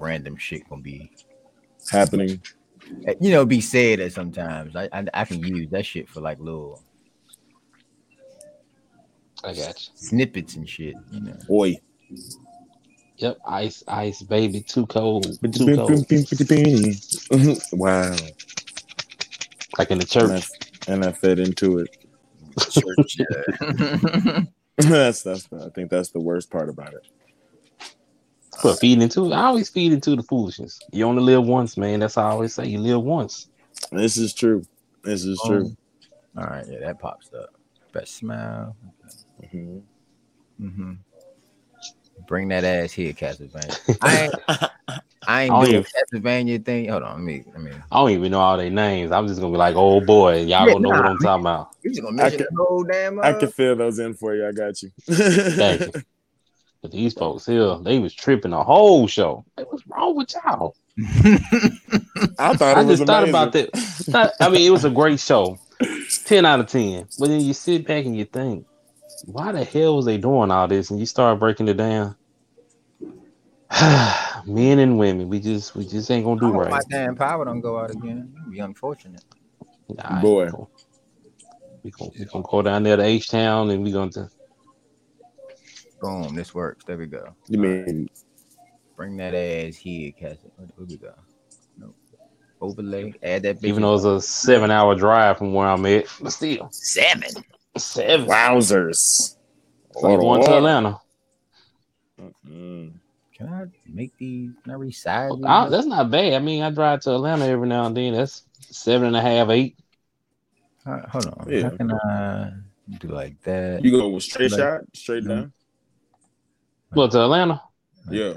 random shit gonna be happening. You know, be said at sometimes. I, I I can use that shit for like little I got you. snippets and shit. You know. Boy. Yep, ice, ice, baby, too cold, too cold. wow. Like in the And church. I, and I fed into it. Church, uh, that's that's the, I think that's the worst part about it. But feeding into I always feed into the foolishness. You only live once, man. That's how I always say. You live once. This is true. This is true. All right, yeah, that pops up. Best smile. Mm-hmm. Mm-hmm. Bring that ass here, Castlevania. I ain't, I ain't Oh, doing yeah. Castlevania thing. Hold on, let me. I mean, I don't even know all their names. I'm just gonna be like, oh boy, y'all Yeah, don't know what. I'm talking about. we just gonna I mention can- the whole damn. Uh, I can fill those in for you. I got you. Thank you. But these folks here, they was tripping the whole show. Like, what's wrong with y'all? I thought I it was just thought about that. I mean, it was a great show. 10 out of 10. But then you sit back and you think, why the hell was they doing all this? And you start breaking it down. Men and women, we just we just ain't gonna I do hope my right. damn power don't go out again. It'd be unfortunate. Nah, Boy. we gonna, we gonna go down there to H Town and we gonna to, Boom, this works. There we go. You mean Bring that ass here, Castle. Where, where we go? Nope. Overlay. Add that. even though it's a seven hour drive from where I'm at, but still seven. seven. wowzers? It's like going to Atlanta. Mm. Can I make these? Can I resize? these? I- that's not bad. I mean, I drive to Atlanta every now and then. That's seven and a half, eight. All right, hold on. Yeah. How can I do like that? You go with straight Like- shot, straight down. Well, to Atlanta, Yeah.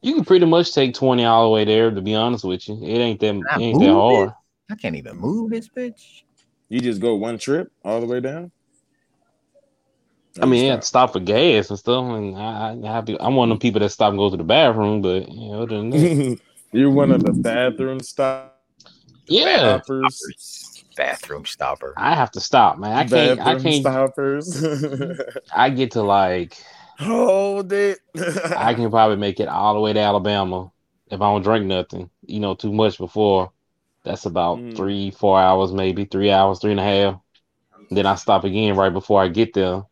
you can pretty much take twenty all the way there. To be honest with you, it ain't that I it ain't that moved hard. I can't even move this bitch. You just go one trip all the way down. I mean, you have to stop for gas and stuff, and I, I have to. I'm one of the people that stop and go to the bathroom, but you know, other than that, You're one of the bathroom stop yeah, stoppers. Bathroom stopper. I have to stop, man. I can't. I can't. stoppers. I get to like Hold it. I can probably make it all the way to Alabama if I don't drink nothing, you know, too much before. That's about Mm. three, four hours, maybe three hours, three and a half. Then I stop again right before I get there.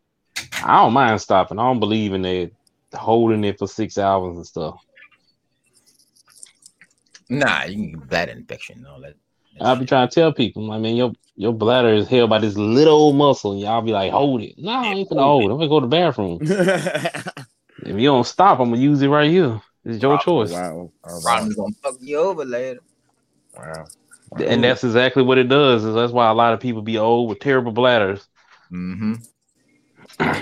I don't mind stopping. I don't believe in that holding it for six hours and stuff. Nah, you can get bladder infection and all that. That I'll be trying to tell people, I mean, your your bladder is held by this little old muscle, and y'all be like, hold it. No, I ain't gonna hold it. I'm gonna go to the bathroom. If you don't stop, I'm gonna use it right here. It's your choice. wow. Oh, wow. Problem's gonna fuck you over later. Wow. And that's exactly what it does. Is that's why a lot of people be old with terrible bladders. Mm-hmm.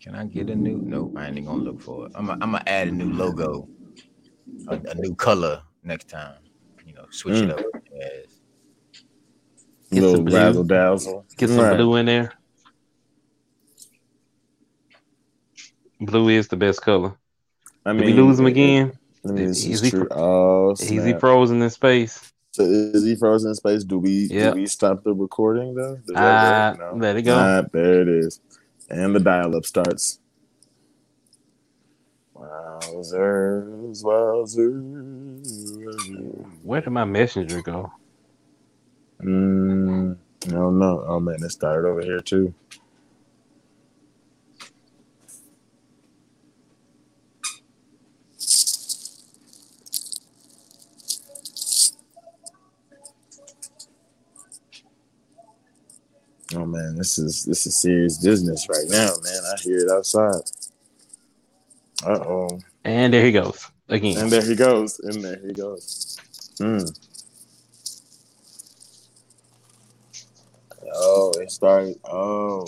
Can I get a new? Nope, I ain't even gonna look for it. I'm gonna I'm gonna add a new logo, a, a new color next time. You know, switch it up. Yes. Get Little some blue. razzle dazzle. Get some Right. blue in there. Blue is the best color. I Did we lose him again? I mean, this Is is he true. Oh, Is he snap. frozen in space? So is he frozen in space? Do we Yeah. do we stop the recording though? Does that Ah, work? No. let it go. Ah, there it is. And the dial-up starts. Wowzers, wowzers. Where did my messenger go? Mm, I don't know. Oh man, it started over here too. Oh man, this is this is serious business right now, man. I hear it outside. Uh oh. And there he goes again. And there he goes. And there he goes. Mm. Oh, it started. Oh,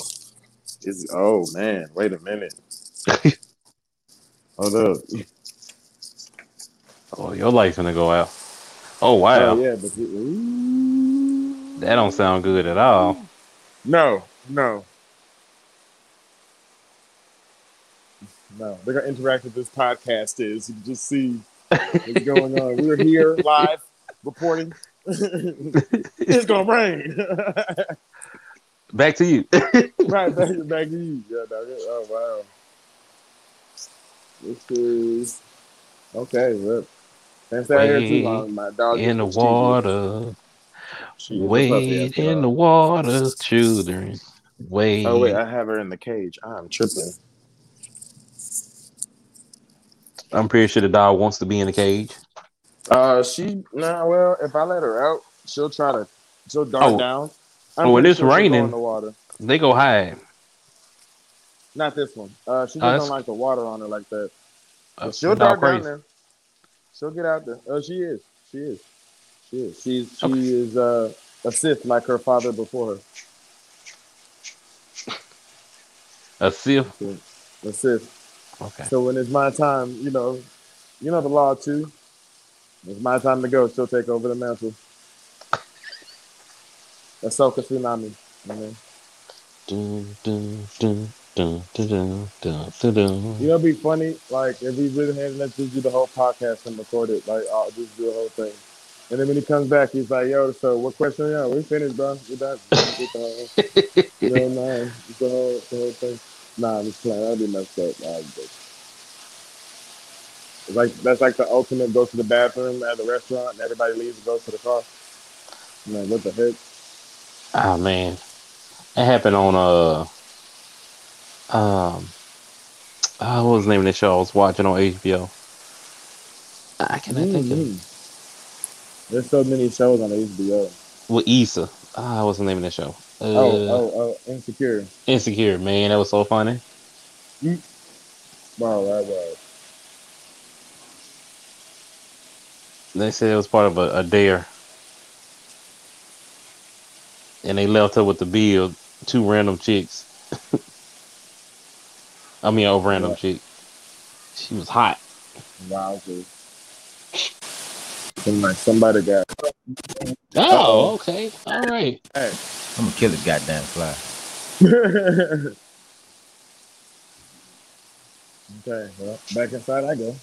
is oh man. Wait a minute. Hold up. oh, your light's gonna go out. Oh wow, Oh yeah, but that don't sound good at all. no, no, no. They're gonna interact with this podcast. Is you can just see what's going on. We're here live reporting. it's gonna rain. Back to you. right back, back to you. Yeah. Oh wow. This is Okay, look. Can't out here too long. My dog in the water. She is a puppy Wade after in the water, children. Oh, wait. Oh wait, I have her in the cage. I'm tripping. I'm pretty sure the dog wants to be in the cage. Uh, she nah. Well, if I let her out, she'll try to. She'll dart Oh. down. Oh, when it's sure raining. in the water. They go hide. Not this one. Uh, she just that's- don't like the water on her like that. Uh, she'll dart down crazy. there. She'll get out there. Oh, she is. She is. She is. She's she Okay. is uh a Sith like her father before her. A Sith. A Sith. Okay. So when it's my time, you know, you know the law too. It's my time to go. She'll take over the mantle. Ahsoka Tsunami. I mean. do, do, do. You know, it'd be funny, like, if we really had let you do the whole podcast and record it, like, I'll just do the whole thing. And then when he comes back, he's like, "Yo, so what question? Yeah, we finished, bro. We done. We done. No nice. The whole, the whole thing." Nah, I'm just playing. That'd be messed up. Nah, it's like that's like the ultimate. Go to the bathroom at the restaurant, and everybody leaves and goes to the car. I'm like, what the heck? Oh man, it happened on uh um uh, what was the name of the show I was watching on HBO? I cannot think of Mhm. There's so many shows on HBO. with Issa. Ah, what's the name of the show? Uh, Oh, oh, oh, Insecure. Insecure, man, that was so funny. Wow, that was. They said it was part of a, a dare, and they left her with the bill. Two random chicks. I mean, a random Yeah. chick. She was hot. Wow, dude. Like somebody got Oh, Uh-oh. okay, all right. hey. I'm gonna kill this goddamn fly. okay, well, back inside I go.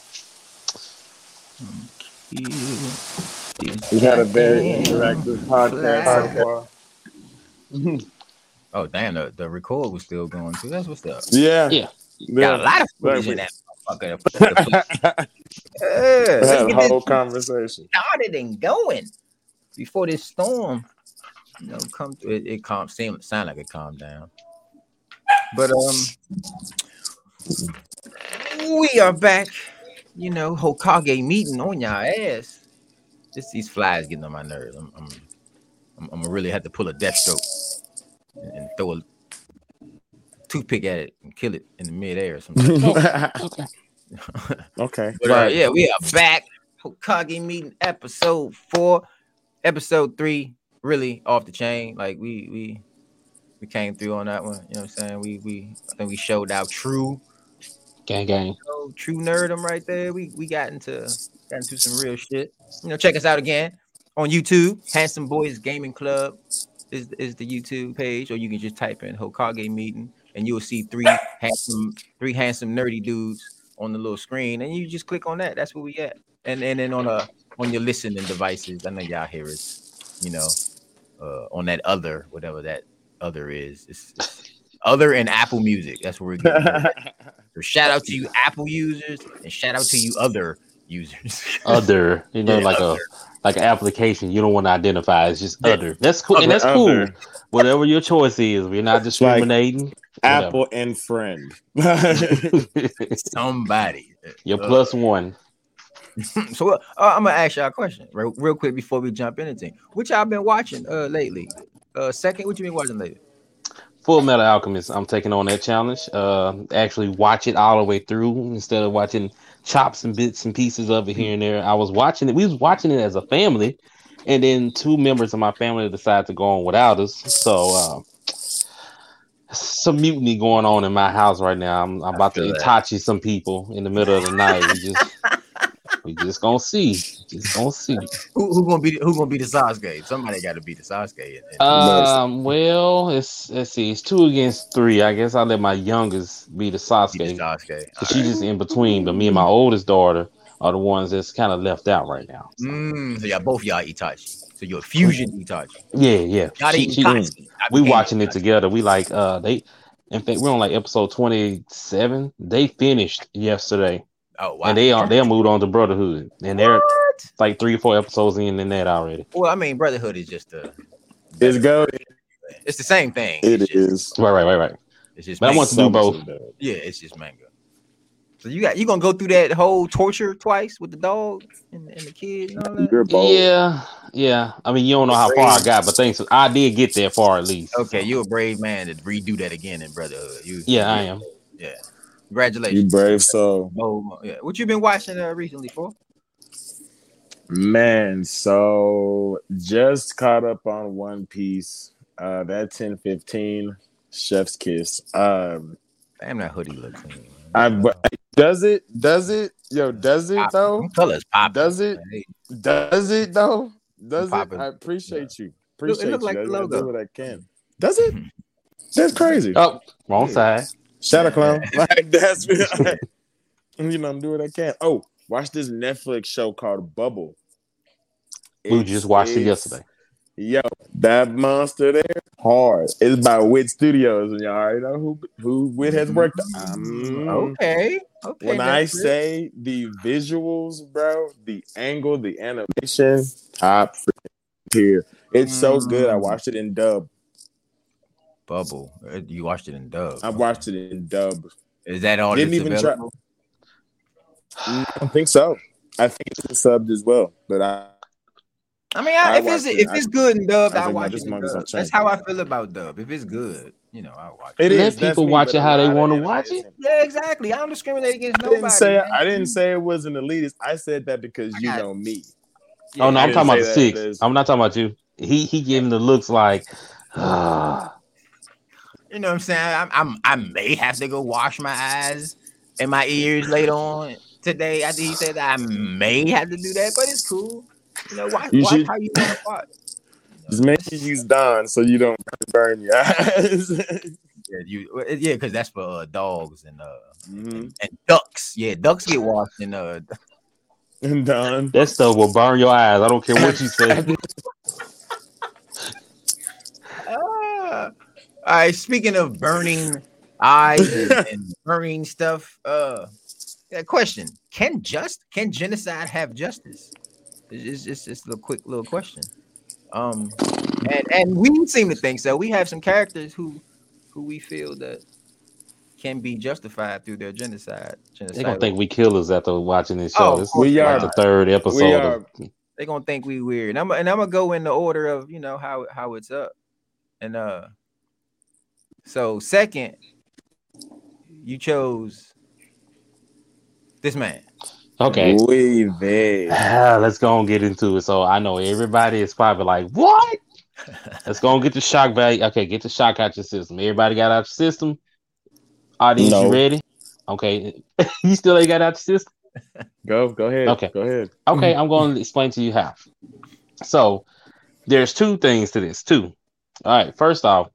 We've had a very interactive podcast so far. Oh damn, the, the record was still going too. That's what's up. Yeah. Yeah. Got a lot of Right, in that motherfucker. Yeah, Had a whole conversation. started and going before this storm, you know, come through. It, it calm seem sound like it calmed down. But um, we are back. You know, Hokage meeting on your ass. Just these flies getting on my nerves. I'm, I'm, I'm, I'm gonna really have to pull a death stroke and, and throw a toothpick at it and kill it in the midair or something. Okay. okay. But uh, yeah, we are back. Hokage meeting episode four, episode three, really off the chain. Like we we we came through on that one. You know what I'm saying? We we I think we showed out true Gang, gang. true nerdum right there. We we got into got into some real shit. You know, check us out again on YouTube. Handsome Boys Gaming Club is is the YouTube page, or you can just type in Hokage meeting and you'll see three handsome three handsome nerdy dudes on the little screen, and you just click on that. That's where we at. And and then on a on your listening devices, I know y'all hear us, you know, uh, on that other whatever that other is. It's, it's other and Apple Music. That's where we're getting. So shout out to you Apple users and shout out to you other users. Other, you know, Yeah, like other. a like an application you don't want to identify. It's just other. That's cool, and Other, that's cool. Whatever your choice is, we're not discriminating. Apple and friend. Somebody. Your Uh, plus one. so uh, I'm gonna ask y'all a question real, real quick before we jump into anything. What y'all been watching uh lately? Uh second, what you been watching lately? Full Metal Alchemist. I'm taking on that challenge. Uh, actually watch it all the way through instead of watching chops and bits and pieces of it here and there. I was watching it. We was watching it as a family, and then two members of my family decided to go on without us. So uh, some mutiny going on in my house right now. I'm, I'm about to that. Itachi some people in the middle of the night. We just we just gonna see. Just gonna see. Who, who gonna be who gonna be the Sasuke? Somebody gotta be the Sasuke. And- and- Um. Well, it's let's see. It's two against three. I guess I'll let my youngest be the be the Sasuke. Sasuke. So she's just in between, but me and my oldest daughter are the ones that's kind of left out right now. So, Mm, so y'all both y'all Itachi. So you're a fusion Itachi. yeah, yeah. Y'all She- she- Itachi. We became watching it together. We like uh they in fact we're on like episode twenty seven. They finished yesterday. Oh wow. and they are they moved on to Brotherhood, and they're What? like three or four episodes in in that already. Well, I mean, Brotherhood is just a. It's go. It's the same thing. It it's just, is. Right, right, right, right. It's just. But I want to do both. Yeah, it's just manga. So you got you gonna go through that whole torture twice with the dog and, and the kid and all that? Yeah, yeah. I mean, you don't know how far I got, but thanks. I did get there far at least. Okay, you're a brave man to redo that again in Brotherhood. You, Yeah, I am. Yeah, You brave soul. Oh, yeah. What you been watching uh, recently for? Man, so just caught up on One Piece. Uh that 1015 Chef's Kiss. Um Damn, that hoodie looks. clean, man. I but does it does it yo does it though? Colors pop. Does it does it though? Does it? I appreciate you. Look- it Appreciate look you. like I, the I logo. do what I can. Does it? That's crazy. Oh, wrong Yeah. side. Shadow Clown. Like that's you know, I'm doing what I can. Oh, watch this Netflix show called Bubble. We just watched it yesterday. Yo, that monster there, hard. It's by Wit Studios, and y'all already know who who Wit has worked. Um, Okay. Okay. When I that's good. say the visuals, bro, the angle, the animation, top freaking tier. It's so good. I Mm. watched it in dub. Bubble, uh, you watched it in dub. I watched it in dub. Is that all? Didn't that's even try- I don't think so. I think it's subbed as well, but I I mean, I, I if it's it. if it's good in dub, I I, watch it. In dub. That's how I feel about dub. If it's good, you know, I watch it it. Let people me, watch it how they wanna watch it. isn't. Yeah, exactly. I don't discriminate against I nobody. didn't say man. I didn't say it was an elitist. I said that because you got- know me. Yeah, oh no, I I'm talking about the six. I'm not talking about you. He he gave him the looks like. ah. You know what I'm saying? I'm, I'm I may have to go wash my eyes and my ears later on today. I think he said that I may have to do that, but it's cool. You know, watch, You watch should- how you want to watch. Just make sure you use Dawn so you don't burn your eyes. Yeah, you yeah, because that's for uh, dogs and uh Mhm. and, and ducks. Yeah, ducks get washed in uh And Dawn. That stuff will burn your eyes. I don't care what you say. all right, speaking of burning eyes and, and burning stuff, uh, yeah, question: Can just can genocide have justice? It's just it's, it's a little quick little question. Um, and and we seem to think so. We have some characters who who we feel that can be justified through their genocide. They're Genocide. gonna think we killers after watching this Oh, show. of This course is we like are. the third episode. are. Of, they're gonna think we weird. And I'm and I'm gonna go in the order of you know how how it's up. And uh so second, you chose this man. okay. We there. Ah, let's go and get into it. So I know everybody is probably like, what? Let's go and get the shock value. Okay, get the shock out your system. Everybody got out your system. Audience, No. you ready? Okay. you still ain't got out your system? Go, go ahead. Okay. Go ahead. Okay, I'm going to explain to you how. So there's two things to this. Two. All right. First off,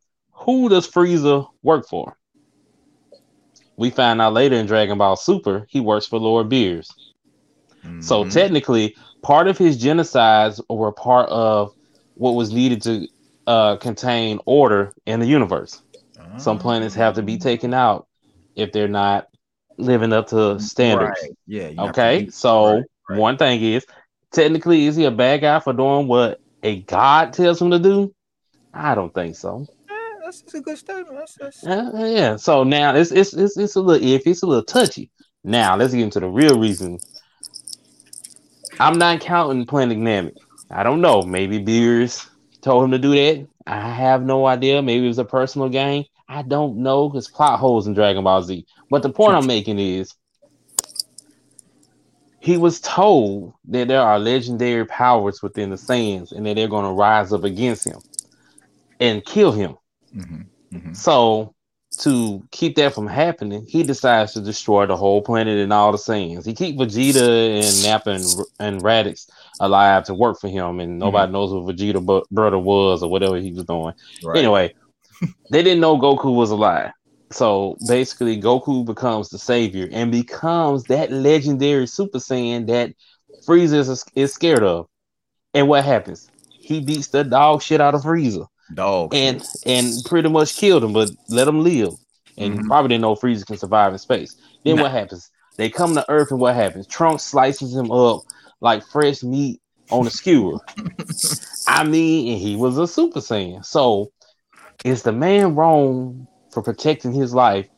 who does Frieza work for? We find out later in Dragon Ball Super, he works for Lord Beerus. So Mhm. technically, part of his genocides were part of what was needed to uh, contain order in the universe. Some planets have to be taken out if they're not living up to standards. Right. Yeah. you have to Okay, so right, right. one thing is, technically, is he a bad guy for doing what a god tells him to do? I don't think so. That's, that's a good statement. That's, that's, Uh, yeah. So now it's it's it's it's a little iffy. It's a little touchy. Now let's get into the real reason. I'm not counting Planet Namek. I don't know. Maybe Beerus told him to do that. I have no idea. Maybe it was a personal gain. I don't know. There's plot holes in Dragon Ball Z. But the point I'm making is he was told that there are legendary powers within the Saiyans and that they're going to rise up against him and kill him. Mhm, mhm. So to keep that from happening, he decides to destroy the whole planet and all the Saiyans. He keep Vegeta and Nappa and, and Raditz alive to work for him, and nobody knows what Vegeta bu- brother was or whatever he was doing. Right. Anyway, they didn't know Goku was alive. So basically, Goku becomes the savior and becomes that legendary Super Saiyan that Frieza is, is scared of. And what happens? He beats the dog shit out of Frieza Dog. and and pretty much killed him, but let him live. And Mhm. probably didn't know Frieza can survive in space. Then Nah. what happens? They come to Earth, and what happens? Trunks slices him up like fresh meat on a skewer. I mean, and he was a Super Saiyan. So, is the man wrong for protecting his life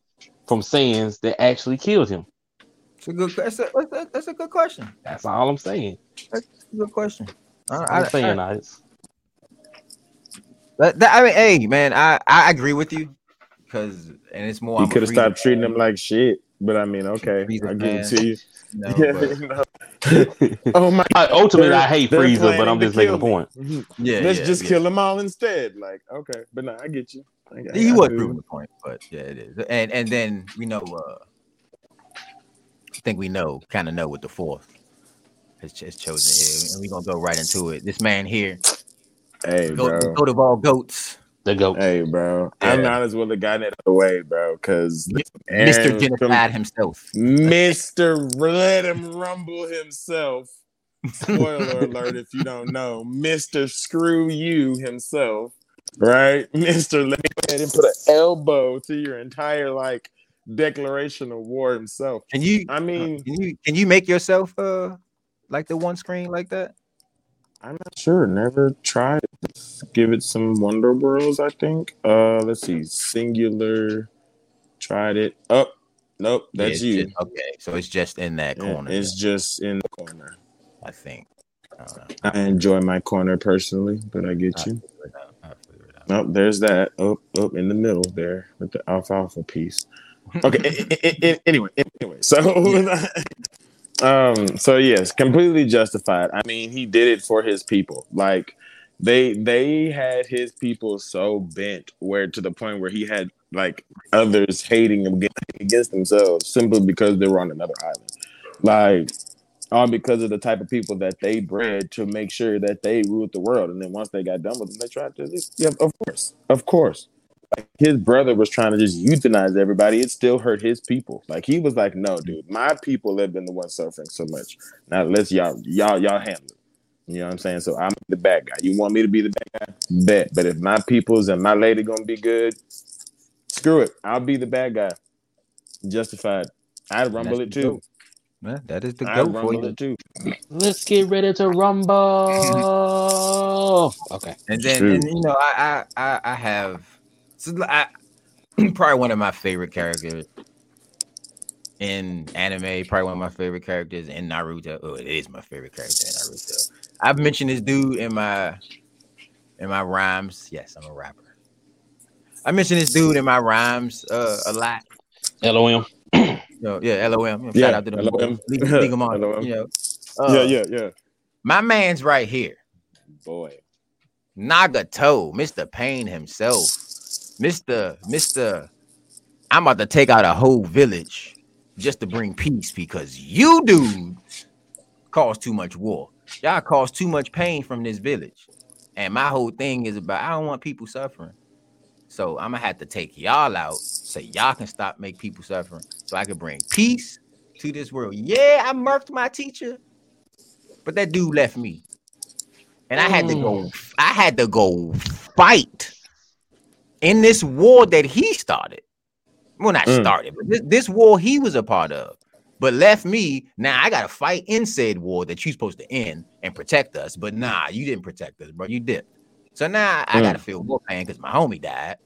from Saiyans that actually killed him? It's a good. That's a, that's a, that's a good question. That's all I'm saying. That's a good question. I, That's all I, I'm saying, I, Ice. that- that- I mean, hey, man, I I agree with you because, and it's more. You could have Frieza stopped treating fan, him like shit. But I mean, okay, Frieza I give it fan. to you. you know, Yeah, but- you know. oh my! I- ultimately, They're- I hate they're Frieza, but I'm just making a kill me. point. Mhm. yeah, Let's yeah, just yeah. kill them all instead. Like, okay, but no, I get you. I, I- He I was do. proving the point, but yeah, it is. And and then we know, uh I think we know, kind of know what the fourth has, has chosen here, and we're gonna go right into it. This man here, Hey, goat, the bro. goat of all goats, The goat. Hey, bro. I Yeah. might as well have gotten it out of the way, bro. Because Mister Genocide himself. Mister, let him rumble himself. Spoiler alert if you don't know, Mister Screw You himself, right? Mister, let me go ahead and put an elbow to your entire like declaration of war himself. Can you? I mean, Can you? Can you make yourself uh like the one screen like that? I'm not sure. Never tried. Give it some Wonder Worlds. I think. Uh, let's see. Singular. Tried it. Up. nope. That's it's you. just- okay, so it's just in that Yeah, corner. It's just in the corner. I think. I. I enjoy my corner personally, but I get I'll you. figure it out. I'll figure it out. Nope, there's that. Up, up in the middle there with the alfalfa piece. Okay. anyway, anyway. So, um, so yes, completely justified. I mean, he did it for his people. Like they they had his people so bent where to the point where he had like others hating him against, themselves simply because they were on another island. Like all because of the type of people that they bred to make sure that they ruled the world. And then once they got done with them, they tried to yeah, of course. Of course. Like his brother was trying to just euthanize everybody. It still hurt his people. Like he was like, no, dude, my people have been the ones suffering so much. Now let's y'all y'all y'all handle it. You know what I'm saying? So I'm the bad guy. You want me to be the bad guy? Bet. But if my peoples and my lady gonna be good, screw it. I'll be the bad guy. Justified. I'd rumble it too. Man, that is the I'd goat for rumble you. too. Let's get ready to rumble. okay. And then, and, you know, I, I, I, I have, so I, probably one of my favorite characters in anime. Probably one of my favorite characters in Naruto. Oh, it is my favorite character in Naruto. I've mentioned this dude in my, in my rhymes. Yes, I'm a rapper. I mentioned this dude in my rhymes uh, a lot. LOM. You know, yeah, LOM. You Yeah, shout out to them. LOM. Leave, leave them on. LOM. You know, yeah, Uh, yeah, yeah. My man's right here. Boy. Nagato, Mr. Pain himself. Mr. Mr. I'm about to take out a whole village just to bring peace because you dudes cause too much war. Y'all cause too much pain from this village. And my whole thing is about I don't want people suffering. So I'm gonna have to take y'all out so y'all can stop make people suffering so I can bring peace to this world. Yeah, I murked my teacher, but that dude left me. And I had to go, I had to go fight in this war that he started. Well, not Mm. started, but this, this war he was a part of, but left me. Now I gotta fight in said war that you're supposed to end and protect us. But nah, you didn't protect us, bro. You did. So now I Mm. gotta feel more pain because my homie died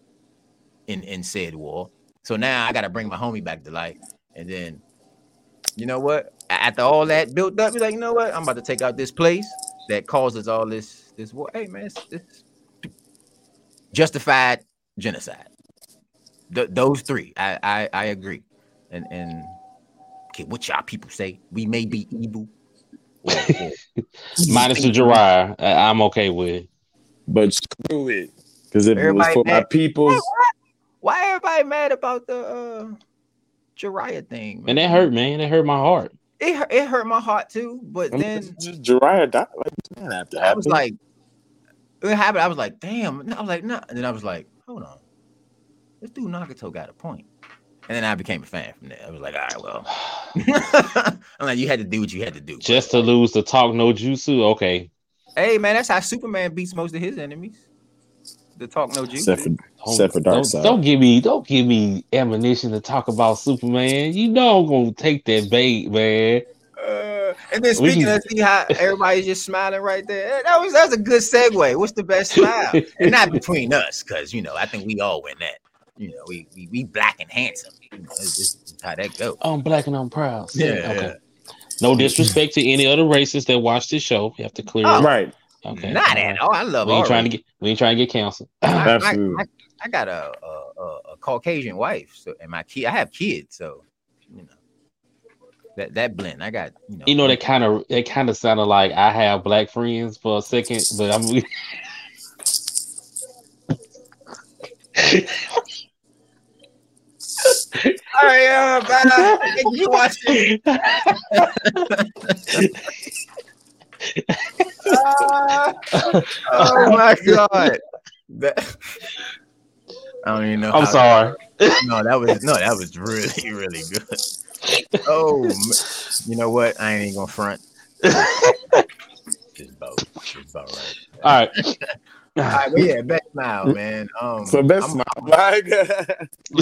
in in said war. So now I gotta bring my homie back to life. And then, you know what? After all that built up, you're like, you know what? I'm about to take out this place that causes all this this war. Hey man, it's, it's justified genocide. Th- those three, I, I I agree. And and okay, what y'all people say? We may be evil. or- or Minus the Jiraiya, I- I'm okay with. But screw it. Because if it was Everybody for my mad. people's Why everybody mad about the uh Jiraiya thing? And that hurt, man. That hurt my heart. It hurt, it hurt my heart too. But then just Jiraiya died. Like, that have to happen. I was like, it happened. I was like, damn. And I was like, nah. And then I was like, hold on. This dude Nagato got a point. And then I became a fan from there. I was like, all right, well. I'm like, you had to do what you had to do. Just to lose the talk no jutsu. Okay. Hey man, that's how Superman beats most of his enemies. the talk no juice. Except for, Don't, except for Dark don't, don't give me don't give me ammunition to talk about Superman. You know I'm gonna take that bait, man. Uh, and then We speaking can- of see how everybody's just smiling right there. That was that's a good segue. What's the best smile? and not between us, because you know I think we all win that. You know, we we, we black and handsome. You know, it's just how that go. I'm black and I'm proud. Yeah, Okay. No disrespect to any other racists that watch this show. You have to clear Oh, it. Right. Okay. Not at all. I love We ain't all trying to get we ain't trying to get canceled. I, I, Absolutely. I, I got a, a, a, a Caucasian wife, so and my kid. I have kids, so you know that that blend. I got you know. You know that kind of that kind of sounded like I have black friends for a second, but I'm All right, uh, bye. Thank you for watching. Ah, oh my god. That- I don't even know. I'm how- sorry. No, that was no, that was really, really good. Oh, you know what? I ain't even gonna front. Just about, just about right. All right. All right, but yeah, best smile, man. Um, So that's I'm, my like.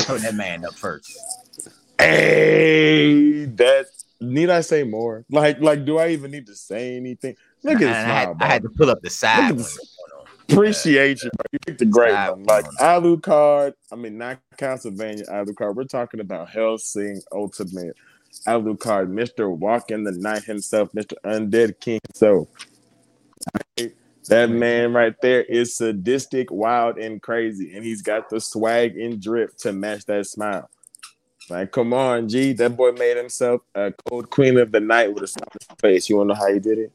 I'm that man up first. hey, that need I say more? Like, like, do I even need to say anything? Look at And his I, smile, had. I had to pull up the side. Look at one this- that's going on. Appreciate you, bro. You picked a great Side one. Like one. Alucard, I mean not Castlevania Alucard. We're talking about Hellsing Ultimate Alucard, Mr. Walk in the Night himself, Mr. Undead King himself. That man right there is sadistic, wild, and crazy, and he's got the swag and drip to match that smile. Like, come on, G. That boy made himself a cold queen of the night with a smile on his face. You wanna know how he did it?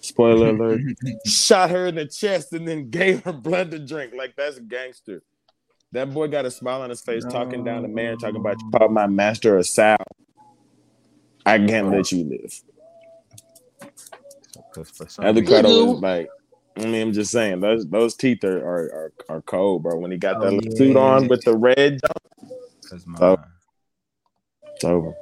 Spoiler alert shot her in the chest and then gave her blood to drink. Like that's gangster. That boy got a smile on his face, talking down the man, talking about you called my master a sow. I can't let you live. 'Cause for some Other reason- was like, I mean, I'm just saying those those teeth are are, are, are cold, bro. When he got Oh, that yeah. suit on with the red, Cause my, Oh. it's over.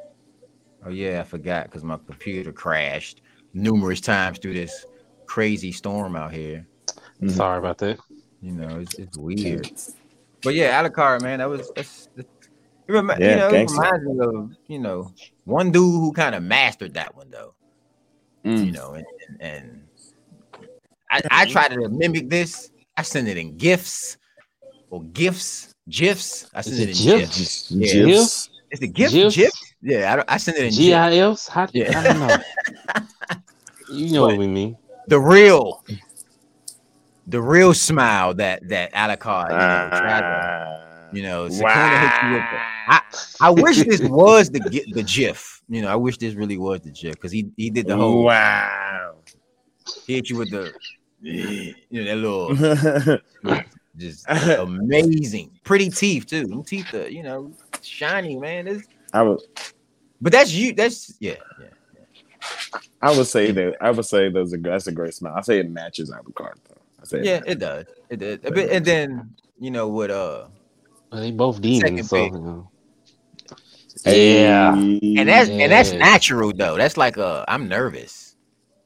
oh yeah, I forgot because my computer crashed numerous times through this crazy storm out here. Mhm. Sorry about that. You know, it's, it's weird. But yeah, Alucard, man, that was that's, it remi- Yeah, you know, it reminds me of you know one dude who kind of mastered that one though. Mm. You know, and and, and I, I try to mimic this. I send it in gifts or gifts, gifs. I send Is it it in GIF? gifs. Yeah. just- Is it gif? GIFs? GIF? Yeah, I, I send it in GIF. GIFs? How, Yeah. I don't know. You know what we mean. the real, the real smile that that Alucard, you know, tried to, Ah. you know, Sukuna hit you with I, I wish this was the gi- the GIF. You know, I wish this really was the GIF because he he did the whole wow. he hit you with the you know that little just amazing, pretty teeth too. Them teeth are you know shiny, man. It's, I would but that's you. That's yeah, yeah. I would say that I would say those are that's a great smile. I say it matches Alucard though. I say Yeah, matches. it does. It does. A bit- and then you know with uh Well, they both demons, so you know. Hey, Yeah. and that's and that's natural though. That's like uh I'm nervous.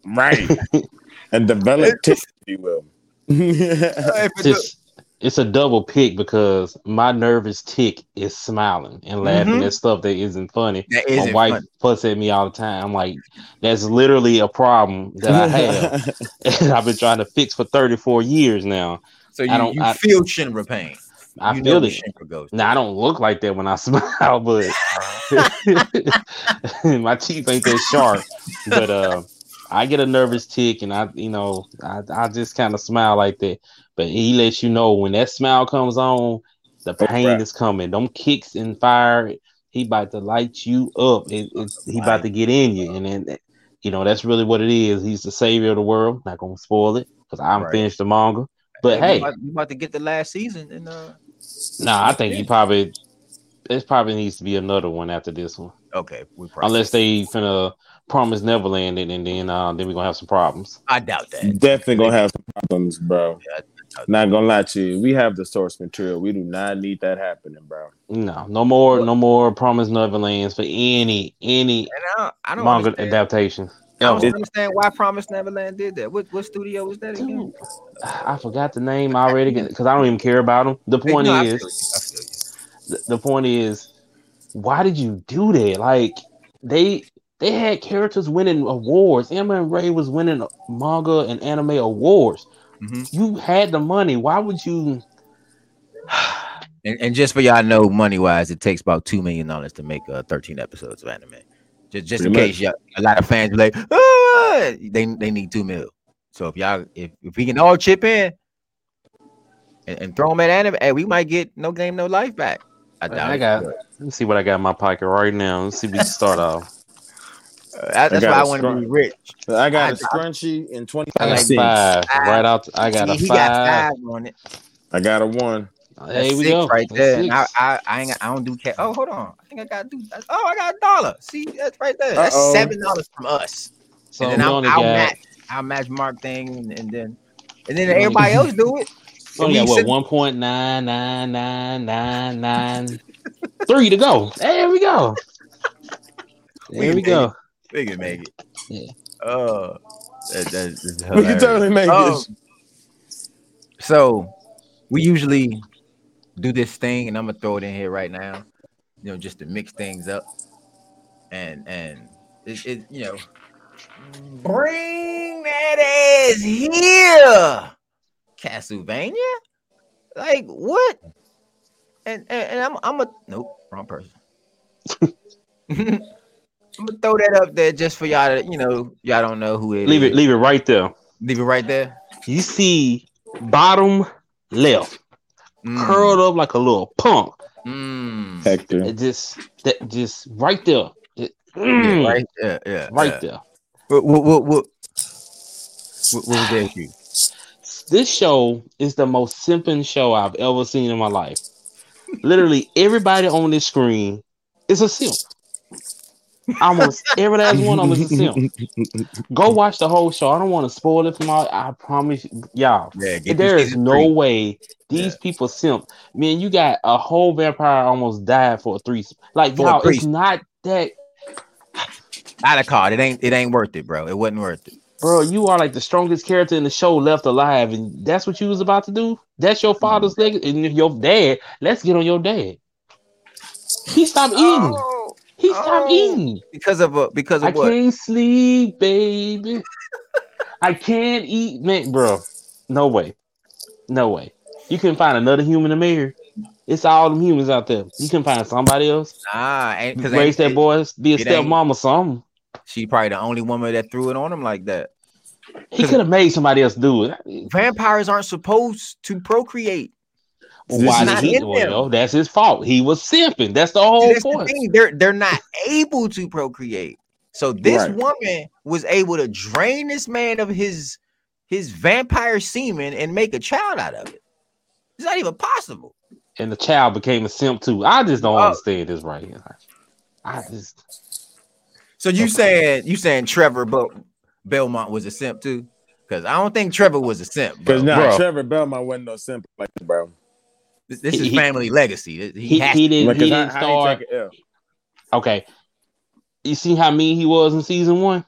right. and develop tick, if you will. It's it's a double pick because my nervous tick is smiling and laughing Mhm. at stuff that isn't funny. That My wife funny. fuss at me all the time. I'm like, that's literally a problem that I have. and I've been trying to fix for 34 years now. So you, I don't- you I- feel Shinra pain. I you feel know it. Shinra goes. Now I don't look like that when I smile, but my teeth ain't that sharp. But uh, I get a nervous tick, and I, you know, I, I just kind of smile like that. But he lets you know when that smile comes on, the pain is coming. Them kicks and fire, he about to light you up. It, it's he about to get in you, and then you know that's really what it is. He's the savior of the world. Not gonna spoil it because I'm Right. finished the manga. But we hey, about, we about to get the last season, and uh, Nah, I think he probably it probably needs to be another one after this one. okay, we probably, Unless they finna promise Neverland and, and then uh then we're gonna have some problems. I doubt that. Definitely gonna have some problems, bro. Yeah, I doubt Not gonna lie to you. We have the source material. We do not need that happening, bro. No, no more no more promise Neverlands for any any I I don't manga understand. adaptation. I don't Ever. understand why Promise Neverland did that. What what studio was that again? I forgot the name already because I don't even care about them. The point No, is, feel you, I feel you. the, the point is, why did you do that? Like they they had characters winning awards. Emma and Ray was winning manga and anime awards. Mhm. You had the money. Why would you? And, and just for y'all know, money wise, it takes about two million dollars to make uh, 13 episodes of anime. Just just in case y'all, a lot of fans be like, ah! they they need two mil. So if y'all if, if we can all chip in and, and throw them at anime, hey, we might get no game, no life back. I doubt I it. got. Let me see what I got in my pocket right now. Let's see. if We can start off. That- that's why I want to be rich. I got I- a scrunchie in twenty I got five five right out. I got See, a he got five. five on it. I got a one. Oh, that's There we go. right That's there. I. I, I ain't I don't do cash. Oh, hold on. I think I got to do. Oh, I got a dollar. See, that's right there. That's Uh-oh. seven dollars from us. So and then I'll, I'll match. I'll match Mark thing, and, and then and then everybody else do it. we only got we what sit- one point nine nine nine nine nine three to go. There we go. We There we go. We can make it. Yeah. Oh, that, that is We can totally make Oh, this. Um, so we usually do this thing, and I'm gonna throw it in here right now. You know, just to mix things up, and and it, it you know, bring that ass here, Castlevania. Like what? And and, and I'm I'm a nope, wrong person. I'm gonna throw that up there just for y'all to you know y'all don't know who it Leave is. it. Leave it right there. Leave it right there. You see bottom left, Mm, curled up like a little punk. mm. Hector. It just that just right there. It- Yeah, mm, right, yeah, yeah, right yeah. there. What, what, what, what, what, what was the issue? This show is the most simping show I've ever seen in my life. Literally, everybody on this screen is a simp. Almost every last one of them is a simp. Go watch the whole show. I don't want to spoil it for my. I promise you- y'all. Yeah, get There through is season no three. way these Yeah. people simp. Man, you got a whole vampire almost died for a three. Like For y'all, it's not that, Out of card. It ain't. It ain't worth it, bro. It wasn't worth it. bro. You are like the strongest character in the show left alive, and that's what you was about to do. That's your mm-hmm. father's legacy, and your dad. Let's get on your dad. He stopped eating. Oh, He stopped oh. eating. because of a because I of what? can't sleep, baby. I can't eat, man, bro. No way, no way. You can find another human to marry. It's all them humans out there. You can find somebody else. Nah, ain't because Raise that boy, be a stepmom or something. She probably the only woman that threw it on him like that. He could have made somebody else do it. Vampires aren't supposed to procreate. Well, why is did not he? in them. Well, that's his fault. He was simping. That's the whole That's the point. thing. They're they're not able to procreate. So this Right. woman was able to drain this man of his his vampire semen and make a child out of it. It's not even possible. And the child became a simp too. I just don't Oh. understand this right here. I just So you Okay. saying you saying Trevor but Belmont was a simp too? Because I don't think Trevor was a simp. Because now Bro. Trevor Belmont wasn't no simple like bro. This, this is He- he- family legacy. He, he, has he didn't he didn't how start. he Okay. You see how mean he was in season one?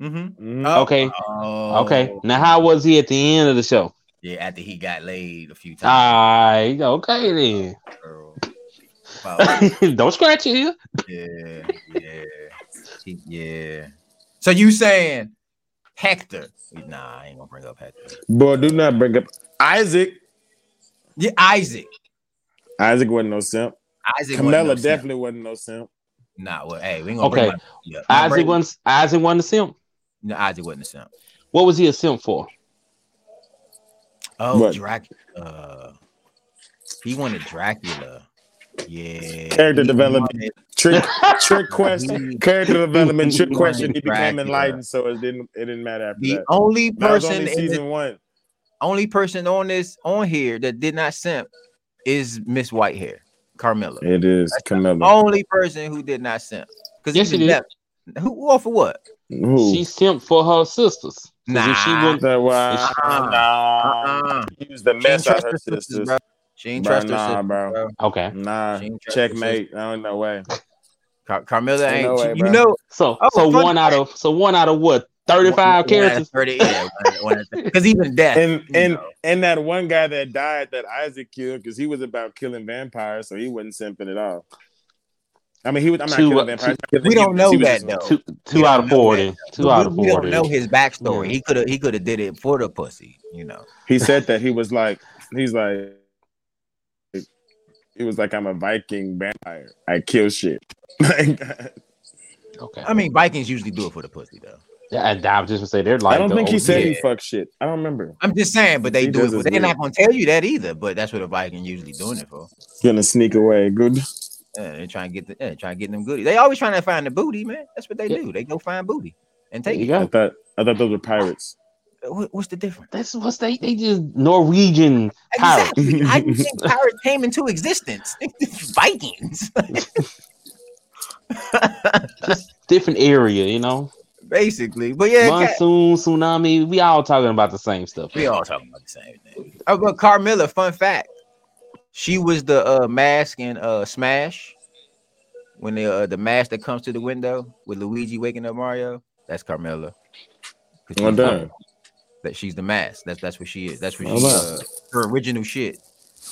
Mhm. L. Mhm. Oh, Okay. oh. Okay. Now how was he at the end of the show? Yeah, after he got laid a few times. Alright, okay then. girl. Don't scratch it here. yeah, yeah, He- yeah. So you saying Hector? Nah, I ain't gonna bring up Hector. Boy, do not bring up Isaac. Yeah, Isaac. Isaac wasn't no simp. Isaac. Camilla wasn't no simp. definitely wasn't no simp. Nah, well, hey, we ain't gonna Okay. bring. Yeah, Isaac bring- wasn't Isaac wasn't a simp. No, Isaac wasn't a simp. What was he a simp for? Oh, What? Dracula. Uh, he wanted Dracula. Yeah. Character he development. wanted- Trick, trick question, character development, trick question. He became Dracula. enlightened, so it didn't. It didn't matter after The that. only That was person, only in this, season one. Only person on this on here that did not simp is Miss Whitehair, Carmilla. It is Camilla. Only person who did not simp. Because Yes, it is. Who all for what? Who? She simped for her sisters. Nah. if she wouldn't- that why? Uh-uh. Nah. Uh-uh. He was the She ain't mess out trust her her sisters, sisters. bro. She ain't Bro, trust her nah, sisters, bro. bro. Okay. Nah, She ain't checkmate. I don't know way. Car- Carmilla Ain't ain't. no way, you bro. know, So Oh, so one out of so one out of what thirty five characters. Because even death. And you and know. and that one guy that died that Isaac killed because he was about killing vampires, so he wasn't simping at all. I mean, he was. I'm not Two- killing uh, vampires. two- We don't know that, though. Two two out of know four that. then. Two out of we, we don't know his backstory. Yeah. He could have he could have did it for the pussy, you know. He said that he was like, he's like, he was like, I'm a Viking vampire. I kill shit. Okay. I mean, Vikings usually do it for the pussy, though. Yeah, and I was just gonna say they're like. I don't the think he OG. said he Yeah. fucked shit. I don't remember. I'm just saying, but they He do it. But they're weird. not gonna tell you that either. But that's what a Viking usually doing it for. Gonna sneak away. Good. Yeah, they're trying to get the yeah, trying to get them goodies. They always trying to find the booty, man. That's what they Yeah. do. They go find booty and take you it. I thought I thought those were pirates. What- what's the difference? That's what's they they just Norwegian pirates. Exactly. How you think pirates came into existence? Vikings, just different area, you know. Basically. But yeah, Cat- Monsoon, tsunami, we all talking about the same stuff. we all talking about the same thing. Oh, but Carmilla, fun fact, she was the uh, mask in uh, Smash. When the uh, the mask that comes to the window with Luigi waking up Mario, that's Carmilla. 'Cause Well she's- done. that she's the mask. That's that's what she is. That's what she uh, her original shit.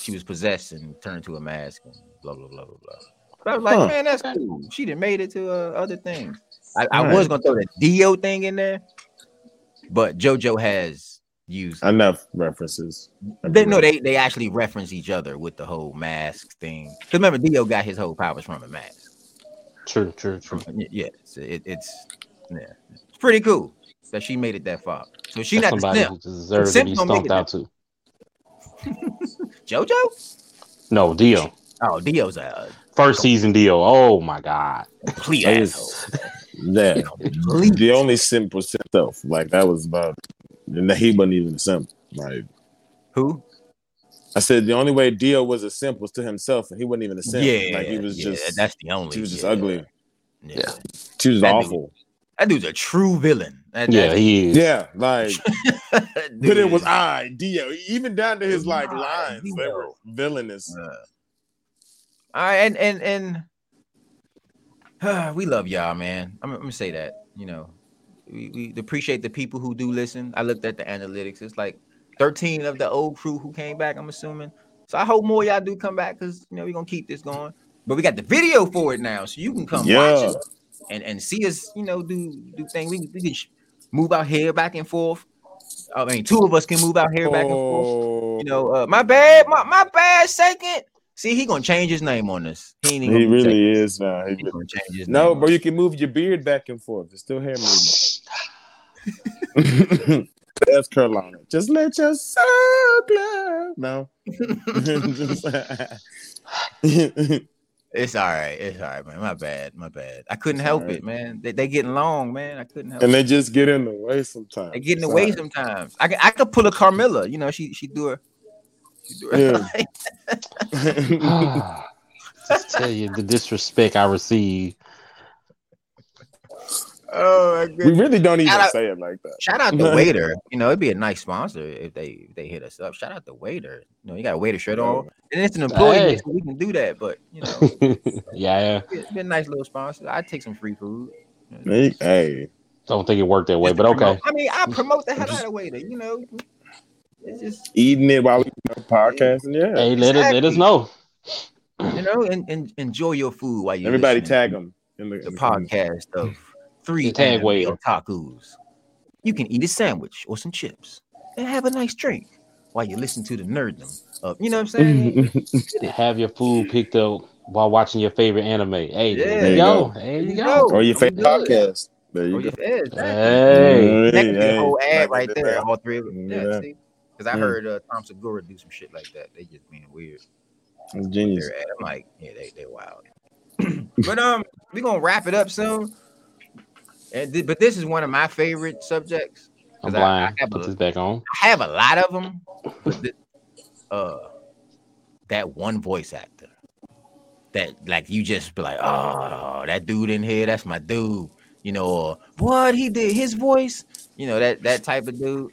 She was possessed and turned to a mask and blah blah blah blah blah. But I was like, Huh. man, that's cool. She done made it to uh, other things. I, I Right. was gonna throw the Dio thing in there, but JoJo has used. Enough references. They no, they they actually reference each other with the whole mask thing. Because remember, Dio got his whole powers from a mask. True, true, true. Yeah, so it, it's yeah, it's pretty cool that she made it that far. So she That's not the somebody simp. who deserves to Simp be don't make stomped it out too. JoJo? No, Dio. Oh, Dio's a First season Dio. Oh my god. complete That asshole. Is- Yeah. The only simp was himself. Like that was about and he wasn't even a simp. Like Who? I said the only way Dio was a simp was to himself, and he wasn't even a simp. Yeah, like he was yeah, just that's the only. she was just yeah, ugly. Yeah. Yeah. She was That dude- awful. that dude's a true villain. That- Yeah, that- he is. Yeah, like but it was I Dio, even down to his like Nah, lines, they were villainous. Uh, all right, and and and we love y'all, man. I'm, I'm gonna say that. You know, we, we appreciate the people who do listen. I looked at the analytics. It's like 13 of the old crew who came back. I'm assuming. So I hope more y'all do come back because you know we're gonna keep this going. But we got the video for it now, so you can come watch Yeah. it and and see us. You know, do do thing. We we can move out here back and forth. I mean, two of us can move out here back and forth. Oh, You know, uh, my bad, my, my bad. Second, see, he gonna change his name on us. He ain't he really is now. He gonna change his No, name. bro, you can move your beard back and forth. It's still hair movement. That's Carolina. Just let your soul glow. No. It's all right. It's all right, man. My bad. My bad. I couldn't help Alright. it, man. They, they getting long, man. I couldn't help it. and it. they just get in the way sometimes. They getting It's away all right. sometimes. I could, I could pull a Carmilla. You know, she she do her. She do her. Yeah. Just tell you the disrespect I receive. oh my we really don't even out- say it like that. Shout out the waiter. You know, it'd be a nice sponsor if they if they hit us up. Shout out the waiter. You know, you got a waiter shirt on, and it's an employee, Hey. so we can do that. But you know, yeah, it's been a nice little sponsor. I'd take some free food. Hey, hey. don't think it worked that way, but okay. I mean, I promote the hell out of waiter. You know, it's just eating it while we you know, podcasting. Yeah. Hey, let it let us know. you know, and, and enjoy your food while you Everybody tag them in the, the the- podcast of three The tag anime waiter. otakus. You can eat a sandwich or some chips and have a nice drink while you listen to the nerddom. Of, you know what I'm saying? Have your food picked up while watching your favorite anime. Hey, Yeah. there There you you go. go. There you go. go. or your favorite podcast. There you Oh, go. yeah, exactly. Hey, That could be a hey, whole ad right there. All three of them. Yeah, Yeah. see? Because I Mm. heard uh, Tom Segura do some shit like that. They just being weird. It's genius. I'm like, yeah, they they wild. but um, we gonna wrap it up soon. And th- but this is one of my favorite subjects. I'm I- blind. I have Put a- this back on. I have a lot of them, but the, uh, that one voice actor that like you just be like, oh, that dude in here, that's my dude, you know, or what he did, his voice, you know, that that type of dude.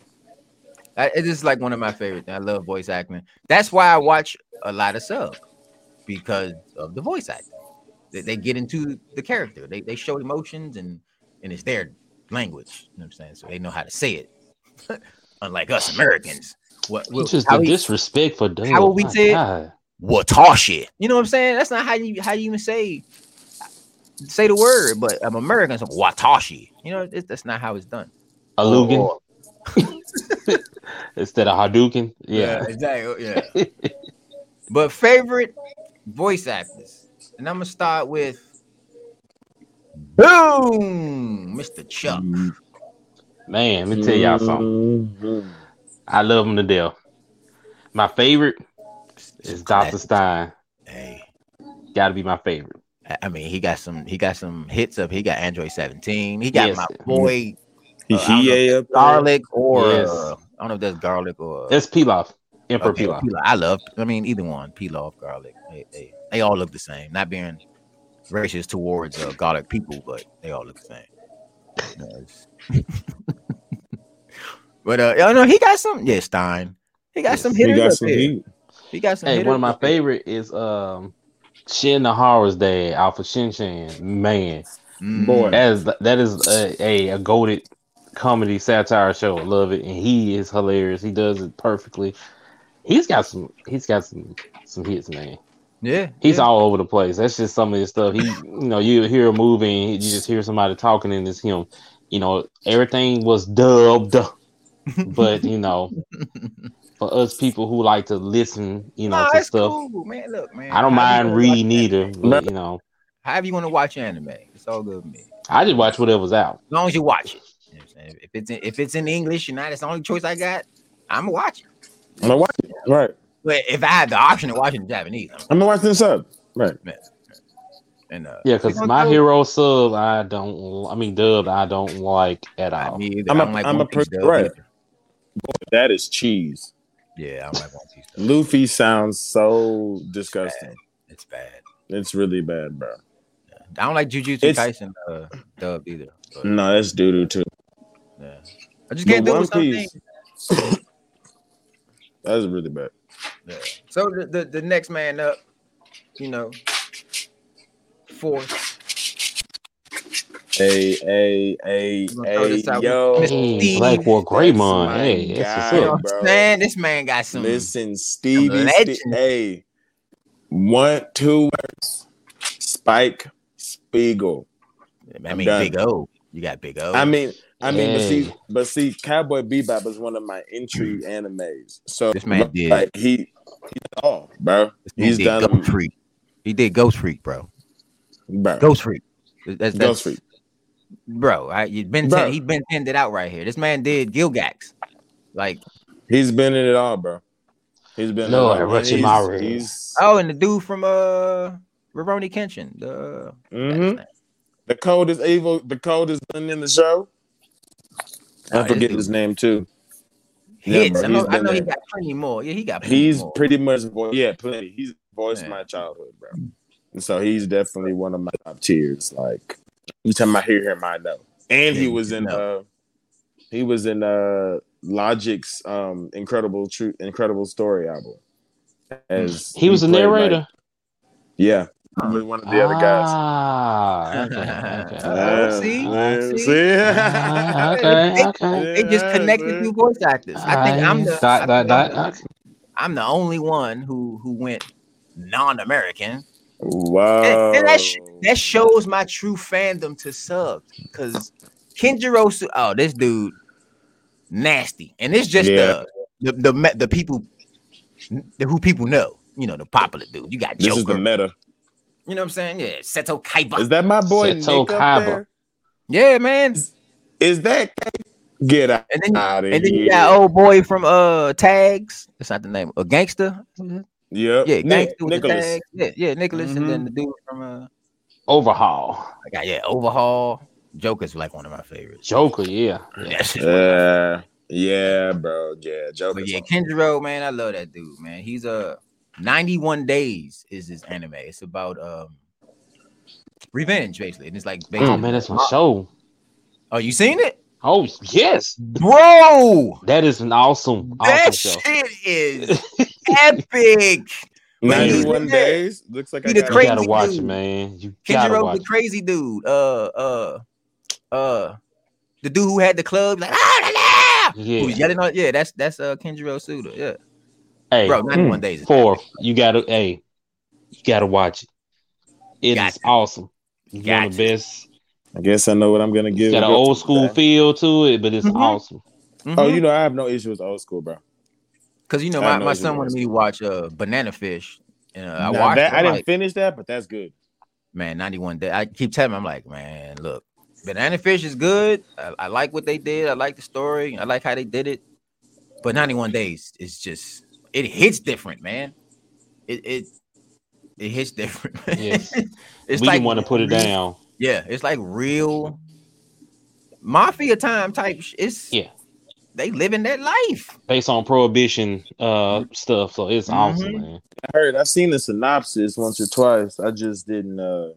I, it is like one of my favorite. Things. I love voice acting. That's why I watch a lot of sub because of the voice acting. They, they get into the character. They they show emotions and and it's their language. You know what I'm saying? So they know how to say it. Unlike us Americans. What, It's what just the we- disrespect for Dub. how would we My say it? Watashi. You know what I'm saying? That's not how you how you even say say the word, but um, Americans Watashi. You know, it's, that's not how it's done. A Lugan Or- instead of Hadouken. Yeah. exactly. Oh, yeah. but favorite voice actors, and I'm gonna start with Boom, Mr. Chuck. Man, let me tell y'all something. I love him to death. My favorite is Dr. Stein. Hey, Gotta be my favorite. I- mean, he got some. He got some hits up. He got Android 17. He got Yes. my boy Uh, I he up there. garlic or Yes. uh, I don't know if that's garlic or That's Pilaf. Emperor Okay, Pilaf. Pilaf. I love. I mean, either one, pilaf, garlic. They, they, they all look the same. Not being racist towards uh, garlic people, but they all look the same. But uh, you know, he got some. Yeah, Stein. He got some He got up some there. heat. He got some. Hey, one of my favorite is um Shin Nohara's dad, Alpha Shin Chan. Man, Mm, Boy. that is that is a, a, a goaded comedy satire show. Love it, and he is hilarious. He does it perfectly. He's got some. He's got some some hits, man. Yeah, He's yeah. all over the place. That's just some of his stuff. He, you know, you hear a movie and you just hear somebody talking and it's him. You know, everything was dubbed, but you know, for us people who like to listen, you know, Nah, to stuff, cool, man. Look, man. I don't mind reading either. But, you know, However you want to watch anime, it's all good with me. I just watch whatever's out. As long as you watch it. You know what I'm? If it's in, if it's in English and that's the only choice I got, I'm gonna watch it. I'm gonna watch it. Right. But if I had the option of watching in Japanese, I'm, I'm gonna watch this up. Right. and uh, Yeah, because my go- hero sub, I don't. I mean, dub, I don't like at all. me. I'm I a- don't like I'm a Piece per- dub right. either. That is cheese. Yeah, I don't like One Piece. Dub. Luffy sounds so disgusting. It's bad. It's really bad, bro. I don't like Jujutsu It's- Kaisen uh, dub either. But, No, that's doo doo too. Yeah. I just can't do it One with some Piece- That's really bad. Yeah. So the, the the next man up, you know, fourth. Hey, hey, hey, We're gonna throw hey, this out with yo. Mr. Hey, Steve, Blackwell Greymon. my Hey, that's guy, You know what's what up. I'm bro. saying? This man got some. Listen, Stevie, legends. Ste- hey, one, two words. Spike Spiegel. I I'm mean, done. Big O. You got Big O. I mean, I mean, but see, but see, Cowboy Bebop is one of my entry animes. So This man did. like he, he oh, bro, he's done, Ghost Freak. He did Ghost Freak, bro. bro. Ghost Freak. That's, that's Ghost Freak. bro. I, you been Bro. ten, he been tended out right here. This man did Vilgax. Like He's been in it all, bro. He's been in it Lord, all. He's, he's oh, and the dude from uh Rurouni Kenshin. The mhm. the coldest evil, the coldest villain in the show. Nah, I this forget his name too. Yeah, hits. bro, I know, he's I know he got plenty more. Yeah, he got plenty He's more. pretty much vo- yeah, plenty. He's voiced Yeah. my childhood, bro. And so he's definitely one of my top tiers. Like every time I hear him, I know. And he was in know. uh he was in uh Logic's um incredible true incredible story album. As He was a played, like- narrator. yeah. He was one of the other guys. Ah, okay, okay. Uh, see? Yeah, See? Okay, okay. They just connected man. through voice actors. I think I'm the dot, I dot, think dot. I'm the- only one who who went non-American. Wow. And, and that sh- that shows my true fandom to subs because Kenjiro, Su- oh, this dude, nasty, and it's just Yeah. the, the the the people the, who people know. You know, the popular dude. You got this is the Joker. meta. You know what I'm saying? Yeah, Seto Kaiba. Is that my boy Seto Nick up Kaiba. there? yeah, man. Is that get out, And then of and then you got old boy from uh Tags. That's not the name. A gangster. Yep. Yeah, Nick, gangster with the Nicholas. Yeah, yeah, Nicholas, and Mhm. then the dude from uh, Overhaul. I got yeah, Overhaul. Joker's like one of my favorites. Joker, yeah. yeah. That's just one of my Yeah, yeah, bro. Yeah, Joker. But yeah, Kenjiro, man, I love that dude, man. He's a 91 days is his anime. It's about um revenge, basically. And it's like basically, Oh man, that's my show. Oh, you seen it? Oh yes, Bro, that is an awesome, awesome that show. shit is epic. Ninety-one days. Looks like I the got You gotta watch dude. it, man. You gotta Kenjiro watch the crazy dude. Uh uh uh the dude who had the club like ah, la, la, who was yelling on yeah, that's that's uh Kenjiro Tsuda. Yeah. Hey, Bro, 91 days. four. You gotta. Hey, you gotta watch it. It is Got to. awesome. It's one of the best. I guess I know what I'm gonna give. Got an old school feel to it, but it's Mhm. awesome. Oh, Mhm. you know I have no issue with old school, bro. Cause you know my, know my son wanted me to watch uh Banana Fish. And uh, I Now, watched that, it. I didn't like, finish that, but that's good. man, 91 days. I keep telling him, I'm like, man, look, Banana Fish is good. I, I like what they did. I like the story. I like how they did it. But 91 days is just it hits different, man. It it it hits different. Yes. it's we like didn't want to put it real- down. Yeah, it's like real mafia time type. sh- It's Yeah. they living that life. based on prohibition uh Mm-hmm. stuff. So it's awesome, Mhm. man. I heard. I've seen the synopsis once or twice. I just didn't. uh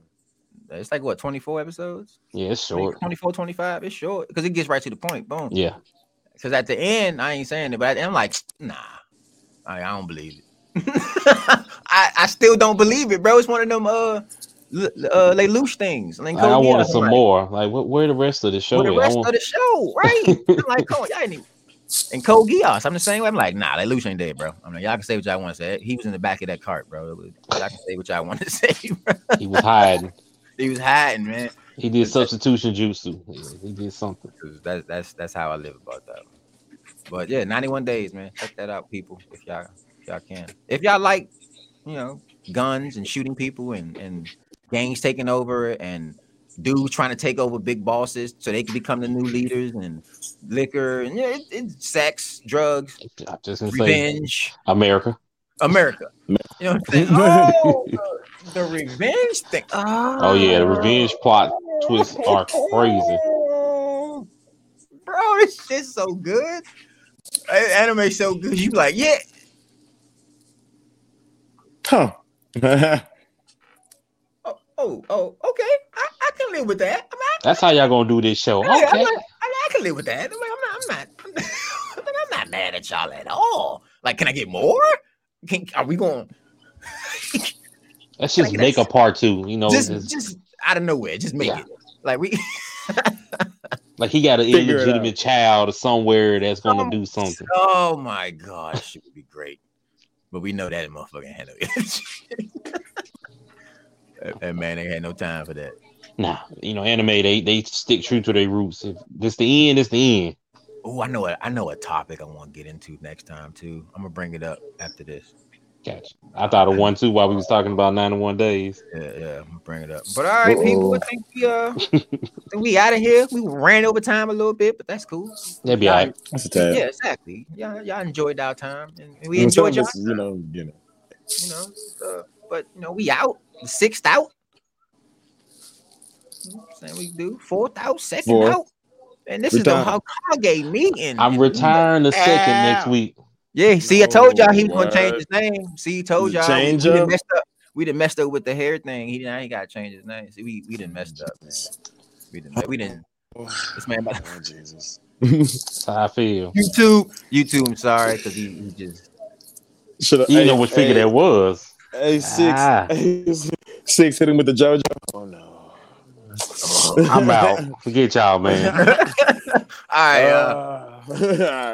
It's like what 24 episodes, Yeah, it's short. 24, 25. It's short because it gets right to the point. Boom. Yeah. Because at the end, I ain't saying it, but at the end, I'm like, nah, I, I don't believe it. I, I still don't believe it, bro. It's one of them uh, l- uh Lelouch things. Like, Like, I Code wanted some like, more. Like, what? Where the rest of the show? For the at? I rest want- of the show, right? I'm like, come on, y'all ain't even. And Code Geass, I'm the same way. I'm like, nah, that loose ain't dead, bro. I'm like, y'all can say what y'all want to say. He was in the back of that cart, bro. Y'all can say what y'all want to say. Bro. he was hiding. He was hiding, man. He did substitution jutsu. He did something. That's that's that's how I live about that. But yeah, 91 days, man. Check that out, people. If y'all if y'all can. If y'all like, you know, guns and shooting people and and gangs taking over and dudes trying to take over big bosses so they can become the new leaders and liquor and yeah, it, it's sex, drugs, I'm just gonna say revenge, America. America. You know what I'm saying? Oh, the, the revenge thing. Oh yeah, the revenge oh, plot twists are crazy. Bro, this shit's so good. A- Anime so good. You be like, yeah. Huh. Oh, oh, oh okay. I, I can live with that. I mean, That's how y'all gonna do this show. I, Okay. I, I, I can live with that. I mean, I'm not, I'm not, I'm not, I'm not mad at y'all at all. Like, can I get more? Can, are we going Let's just make a part two. You know, just, it's- just out of nowhere? Just make Yeah. it. Like we. like he got an Figure illegitimate child or somewhere that's gonna do oh, something. Oh my gosh, it would be great. But we know that motherfucker handle it. that, that man ain't had no time for that. Nah, you know, anime they they stick true to their roots. If it's the end, it's the end. Oh, I know a, I know a topic I want to get into next time too. I'm gonna bring it up after this. Gotcha. I thought of one too while we was talking about 91 days. Yeah, yeah, bring it up. But all right, people, I think we uh think we out of here. We ran over time a little bit, but that's cool. That'd be Y'all- all right. That's a tad. Yeah, exactly. Y'all, y'all enjoyed our time, and we And some enjoyed of y'all. us, you know, you know. you know. Uh, but you know, we out. The sixth out. You know what I'm saying we do fourth out, second Fourth. out. And this We is the done. Hokage meeting. I'm retiring the second next week. Yeah, see, I told y'all he was gonna change his name. See, told y'all change we, we done up? messed up. We done messed up with the hair thing. He now he gotta change his name. See, we we done messed up, man. We didn't we didn't this man about Oh, Jesus. How I feel. YouTube. YouTube, I'm sorry, because he, he just Should have. You know what figure that was. A six, Ah. Hey, six hit him with the JoJo. Oh no. I'm out. Forget y'all, man. all right. Uh, Uh,